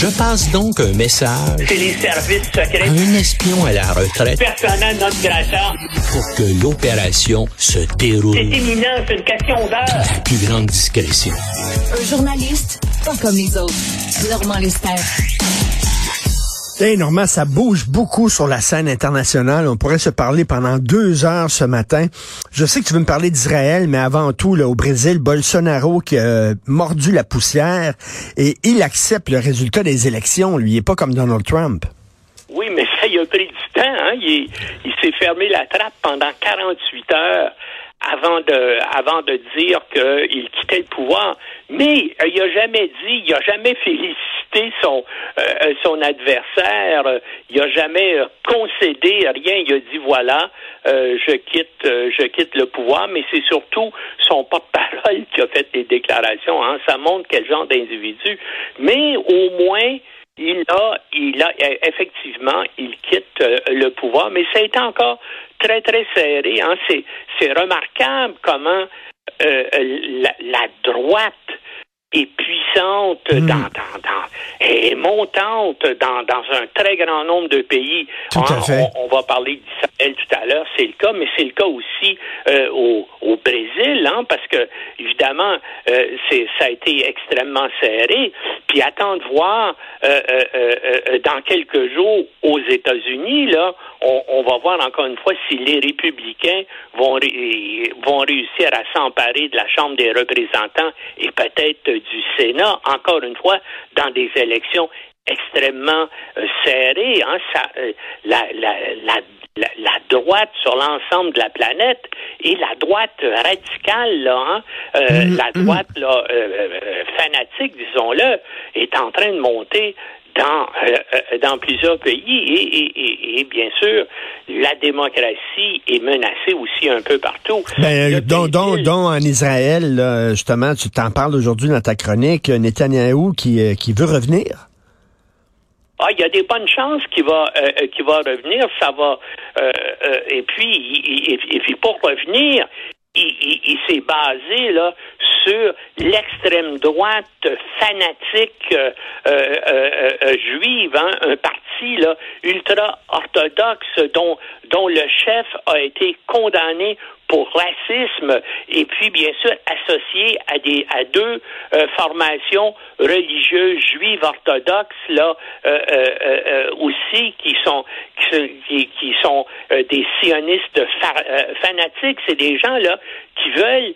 Je passe donc un message C'est les services secrets. à un espion à la retraite Personnel non grata. pour que l'opération se déroule C'est imminent, c'est une question dans d'heure. la plus grande discrétion. Un journaliste pas comme les autres. Normand Lester. Hey, ça bouge beaucoup sur la scène internationale. On pourrait se parler pendant deux heures ce matin. Je sais que tu veux me parler d'Israël, mais avant tout, là, au Brésil, Bolsonaro qui a mordu la poussière et il accepte le résultat des élections. Lui, il est pas comme Donald Trump. Oui, mais ça, il a pris du temps. Hein? Il, il s'est fermé la trappe pendant 48 heures avant de, avant de dire qu'il quittait le pouvoir. Mais euh, il a jamais dit, il a jamais félicité son, euh, son adversaire. Euh, Il a jamais euh, concédé rien. Il a dit voilà, euh, je quitte, euh, je quitte le pouvoir. Mais c'est surtout son porte-parole qui a fait des déclarations. Hein? Ça montre quel genre d'individu. Mais au moins il a, il a euh, effectivement, il quitte euh, le pouvoir, mais ça a été encore très très serré. Hein. C'est, remarquable comment euh, la droite est puissante Mm. dans, dans, dans, est montante dans, dans un très grand nombre de pays. Tout à Hein, fait. On, on va parler d'Israël tout à l'heure, c'est le cas, mais c'est le cas aussi euh, au, au Brésil, hein, parce que évidemment, euh, c'est, ça a été extrêmement serré. Puis attends de voir euh, euh, euh, euh, dans quelques jours aux États-Unis, là, on, on va voir encore une fois si les républicains vont, ré- vont réussir à s'emparer de la Chambre des représentants et peut-être du Sénat, encore une fois, dans des élections extrêmement euh, serrées. Hein, ça, euh, la, la, la, la, la droite sur l'ensemble de la planète et la droite radicale, là, hein, euh, la droite là, euh, euh, fanatique, disons-le, est en train de monter dans, euh, euh, dans plusieurs pays et, et, et, et, bien sûr, la démocratie est menacée aussi un peu partout. Ben, euh, dont, Brésil- dont en Israël, là, justement, tu t'en parles aujourd'hui dans ta chronique, Netanyahou qui, euh, qui veut revenir. Ah, il y a des bonnes chances qu'il va euh, euh, qu'il va revenir. Ça va. euh, euh, et puis, il- il- et puis pour revenir, il, s'est basé là sur l'extrême droite fanatique euh, euh, euh, euh, juive, hein, un parti là ultra orthodoxe dont dont le chef a été condamné pour racisme et puis bien sûr associé à des à deux euh, formations religieuses juives orthodoxes là euh, euh, aussi qui sont qui, sont des sionistes fa- fanatiques. C'est des gens là qui veulent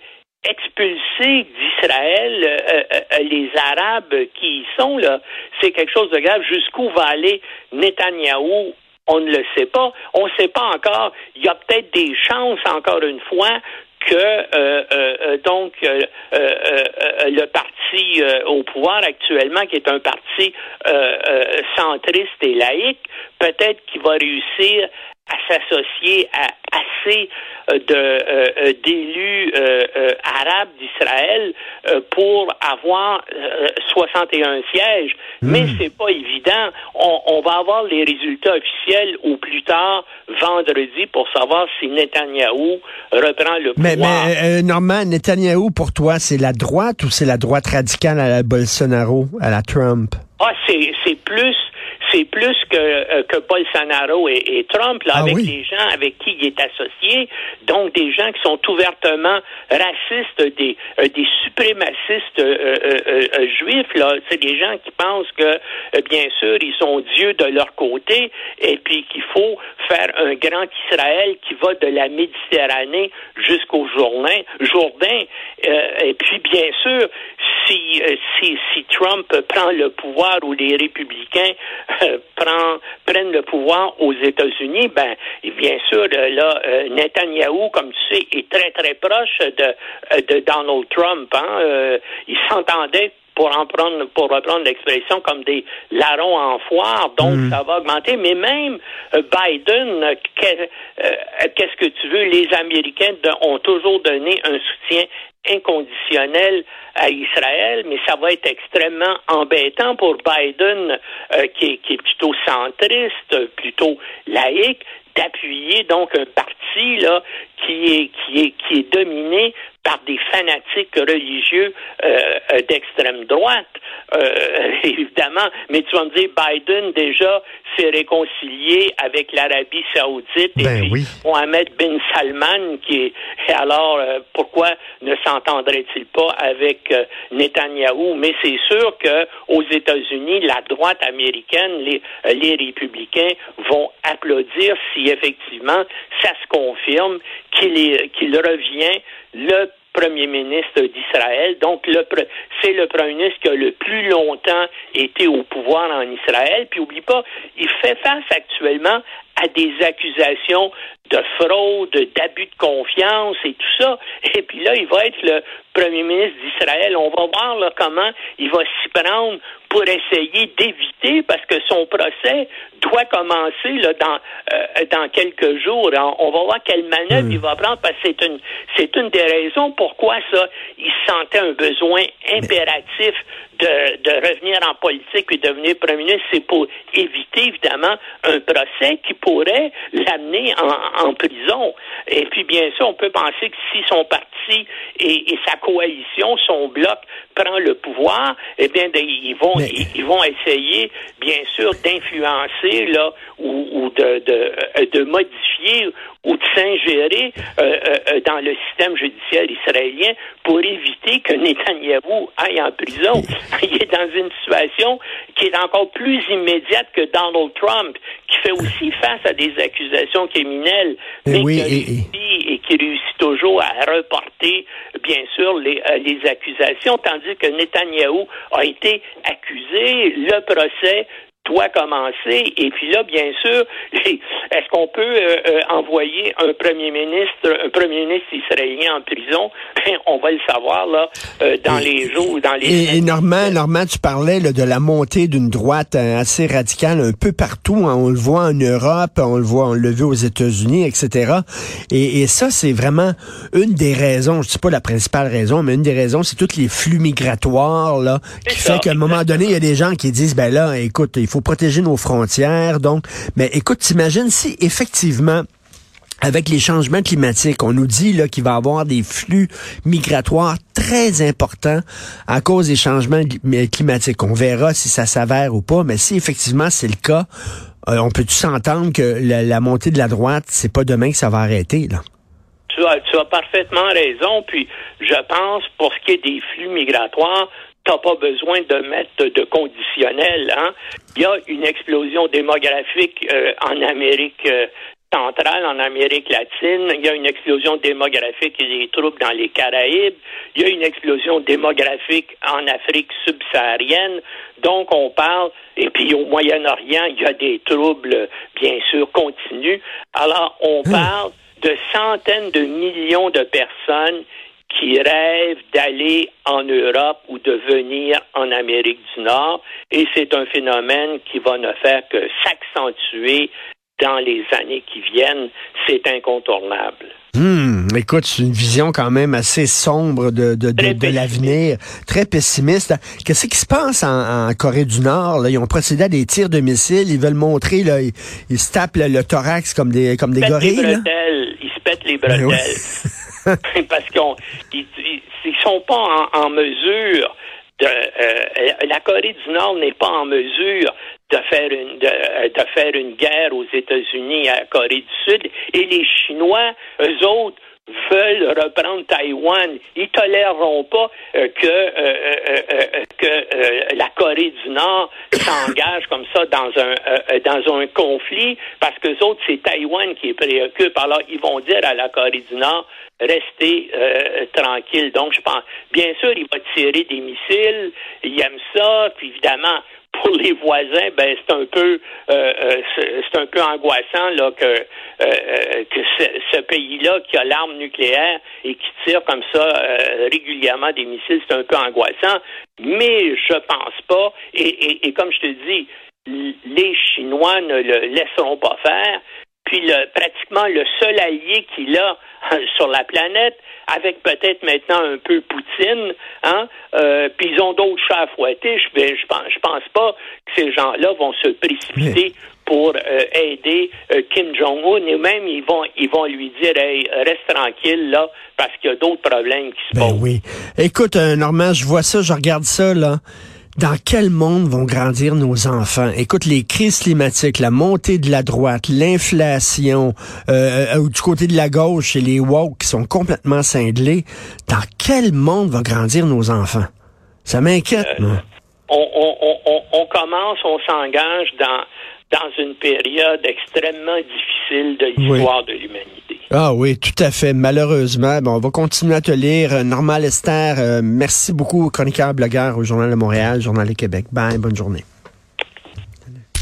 expulser d'Israël euh, euh, euh, les Arabes qui y sont là, c'est quelque chose de grave. Jusqu'où va aller Netanyahou? On ne le sait pas. On ne sait pas encore. Il y a peut-être des chances, encore une fois, que euh, euh, euh, donc euh, euh, le parti au pouvoir actuellement, qui est un parti centriste et laïque, peut-être qu'il va réussir à s'associer à assez euh, de euh, euh, d'élus arabes d'Israël pour avoir euh, 61 sièges. Mais c'est pas évident. On, on va avoir les résultats officiels au plus tard vendredi pour savoir si Netanyahou reprend le Mais, pouvoir. mais euh, Normand, Netanyahou, pour toi, c'est la droite ou c'est la droite radicale à la Bolsonaro, à la Trump? Ah, c'est c'est plus c'est plus que euh, que Bolsonaro et, et Trump là, Ah avec oui? les gens avec qui il est associé, donc des gens qui sont ouvertement racistes, des euh, des suprémacistes euh, euh, euh, juifs là, c'est des gens qui pensent que euh, bien sûr ils sont Dieu de leur côté et puis qu'il faut faire un grand Israël qui va de la Méditerranée jusqu'au Jourdain, Jourdain. Euh, et puis bien sûr si, si si Trump prend le pouvoir ou les républicains euh, prend- prennent le pouvoir aux États-Unis, ben bien sûr euh, là euh, comme tu sais, est très très proche de euh, de Donald Trump. Hein, ils s'entendaient pour en prendre, pour reprendre l'expression, comme des larrons en foire, donc ça va augmenter. Mais même euh, Biden, euh, que- qu'est-ce que tu veux, les Américains ont toujours donné un soutien inconditionnel à Israël, mais ça va être extrêmement embêtant pour Biden, euh, qui, est, qui est plutôt centriste, plutôt laïque, d'appuyer donc un parti là qui est qui est qui est dominé par des fanatiques religieux euh, euh, d'extrême droite. évidemment, mais tu vas me dire, Biden déjà s'est réconcilié avec l'Arabie saoudite ben et puis oui. Mohamed bin Salman, qui est, alors pourquoi ne s'entendrait-il pas avec Netanyahou? Mais c'est sûr que aux États-Unis, la droite américaine, les, les républicains vont applaudir si effectivement ça se confirme qu'il qu'il revient le premier ministre d'Israël. Donc, c'est le premier ministre qui a le plus longtemps été au pouvoir en Israël. Puis, oublie pas, il fait face actuellement à des accusations de fraude, d'abus de confiance et tout ça. Et puis là, il va être le premier ministre d'Israël. On va voir là, comment il va s'y prendre pour essayer d'éviter, parce que son procès doit commencer là, dans, euh, dans quelques jours. On va voir quelle manœuvre il va prendre, parce que c'est une, c'est une des raisons pourquoi ça, il sentait un besoin impératif de, de revenir en politique et devenir premier ministre. C'est pour éviter, évidemment, un procès qui pourrait l'amener en, en, prison. Et puis, bien sûr, on peut penser que si son parti et, et sa coalition, son bloc, prend le pouvoir, eh bien, ils vont, Mais... ils, ils, vont essayer, bien sûr, d'influencer là ou, ou de, de, de, modifier ou de s'ingérer euh, euh, dans le système judiciaire pour éviter que Netanyahou aille en prison. Il est dans une situation qui est encore plus immédiate que Donald Trump, qui fait aussi face à des accusations criminelles, mais, oui, qui réussit, et... et... qui réussit toujours à reporter, bien sûr, les, euh, les accusations, tandis que Netanyahou a été accusé, le procès doit commencer. Et puis là, bien sûr, est-ce qu'on peut euh, euh, envoyer un premier ministre, un premier ministre israélien en prison? Ben, On va le savoir là euh, dans et, les jours, dans les. Et, et Normand, Normand, tu parlais là, de la montée d'une droite assez radicale un peu partout. Hein. On le voit en Europe, on le voit, on le vu aux États-Unis, etc. Et, et ça, c'est vraiment une des raisons. Je sais pas la principale raison, mais une des raisons, c'est tous les flux migratoires là, qui fait qu'à un moment donné, il y a des gens qui disent, ben là, écoute, il faut protéger nos frontières. Donc, mais écoute, t'imagines si effectivement avec les changements climatiques, on nous dit là qu'il va y avoir des flux migratoires très importants à cause des changements climatiques. On verra si ça s'avère ou pas, mais si effectivement c'est le cas, euh, on peut-tu s'entendre que la, montée de la droite, c'est pas demain que ça va arrêter là? Tu as parfaitement raison. Puis je pense pour ce qui est des flux migratoires, t'as pas besoin de mettre de conditionnel. Hein? Il y a une explosion démographique euh, en Amérique euh, centrale, en Amérique latine. Il y a une explosion démographique et des troubles dans les Caraïbes. Il y a une explosion démographique en Afrique subsaharienne. Donc, on parle, et puis au Moyen-Orient, il y a des troubles, bien sûr, continus. Alors, on parle de centaines de millions de personnes qui rêvent d'aller en Europe ou de venir en Amérique du Nord. Et c'est un phénomène qui va ne faire que s'accentuer dans les années qui viennent. C'est incontournable. Hum, écoute, c'est une vision quand même assez sombre de, de, de, de l'avenir, très pessimiste. Qu'est-ce qui se passe en, en Corée du Nord? Là? Ils ont procédé à des tirs de missiles, ils veulent montrer, là, ils, ils se tapent le, le, thorax comme des, comme des gorilles. Les bretelles. Ils se pètent les bretelles. Oui. Parce qu'ils ils, sont pas en, mesure de, euh, la Corée du Nord n'est pas en mesure de faire une de, faire une guerre aux États-Unis à la Corée du Sud. Et les Chinois eux autres veulent reprendre Taïwan, ils toléreront pas euh, que euh, que la Corée du Nord s'engage comme ça dans un dans un conflit parce que autres c'est Taïwan qui est préoccupe. Alors ils vont dire à la Corée du Nord rester euh, tranquille. Donc, je pense, bien sûr, il va tirer des missiles, il aime ça, puis évidemment, pour les voisins, ben c'est un peu euh, c'est un peu angoissant là que euh, que ce, ce pays-là qui a l'arme nucléaire et qui tire comme ça euh, régulièrement des missiles, c'est un peu angoissant. Mais je pense pas. Et, et, et comme je te dis, les Chinois ne le laisseront pas faire. Puis le, pratiquement le seul allié qu'il a sur la planète, avec peut-être maintenant un peu Poutine, hein, euh, puis ils ont d'autres chats à fouetter. Je, je, pense, je pense pas que ces gens-là vont se précipiter Mais... pour euh, aider euh, Kim Jong-un et même ils vont ils vont lui dire hey, reste tranquille là parce qu'il y a d'autres problèmes qui se ben posent. Oui. Écoute, Normand, je vois ça, je regarde ça là dans quel monde vont grandir nos enfants? Écoute, les crises climatiques, la montée de la droite, l'inflation, euh, euh, du côté de la gauche et les woke qui sont complètement cinglés, dans quel monde vont grandir nos enfants? Ça m'inquiète, euh, On, on, on, on, commence, on s'engage dans, dans une période extrêmement difficile de l'histoire de l'humanité. Ah oui, tout à fait. Malheureusement, bon, on va continuer à te lire. Normal Esther, merci beaucoup, chroniqueur, blogueur au Journal de Montréal, Journal de Québec. Bye, bonne journée.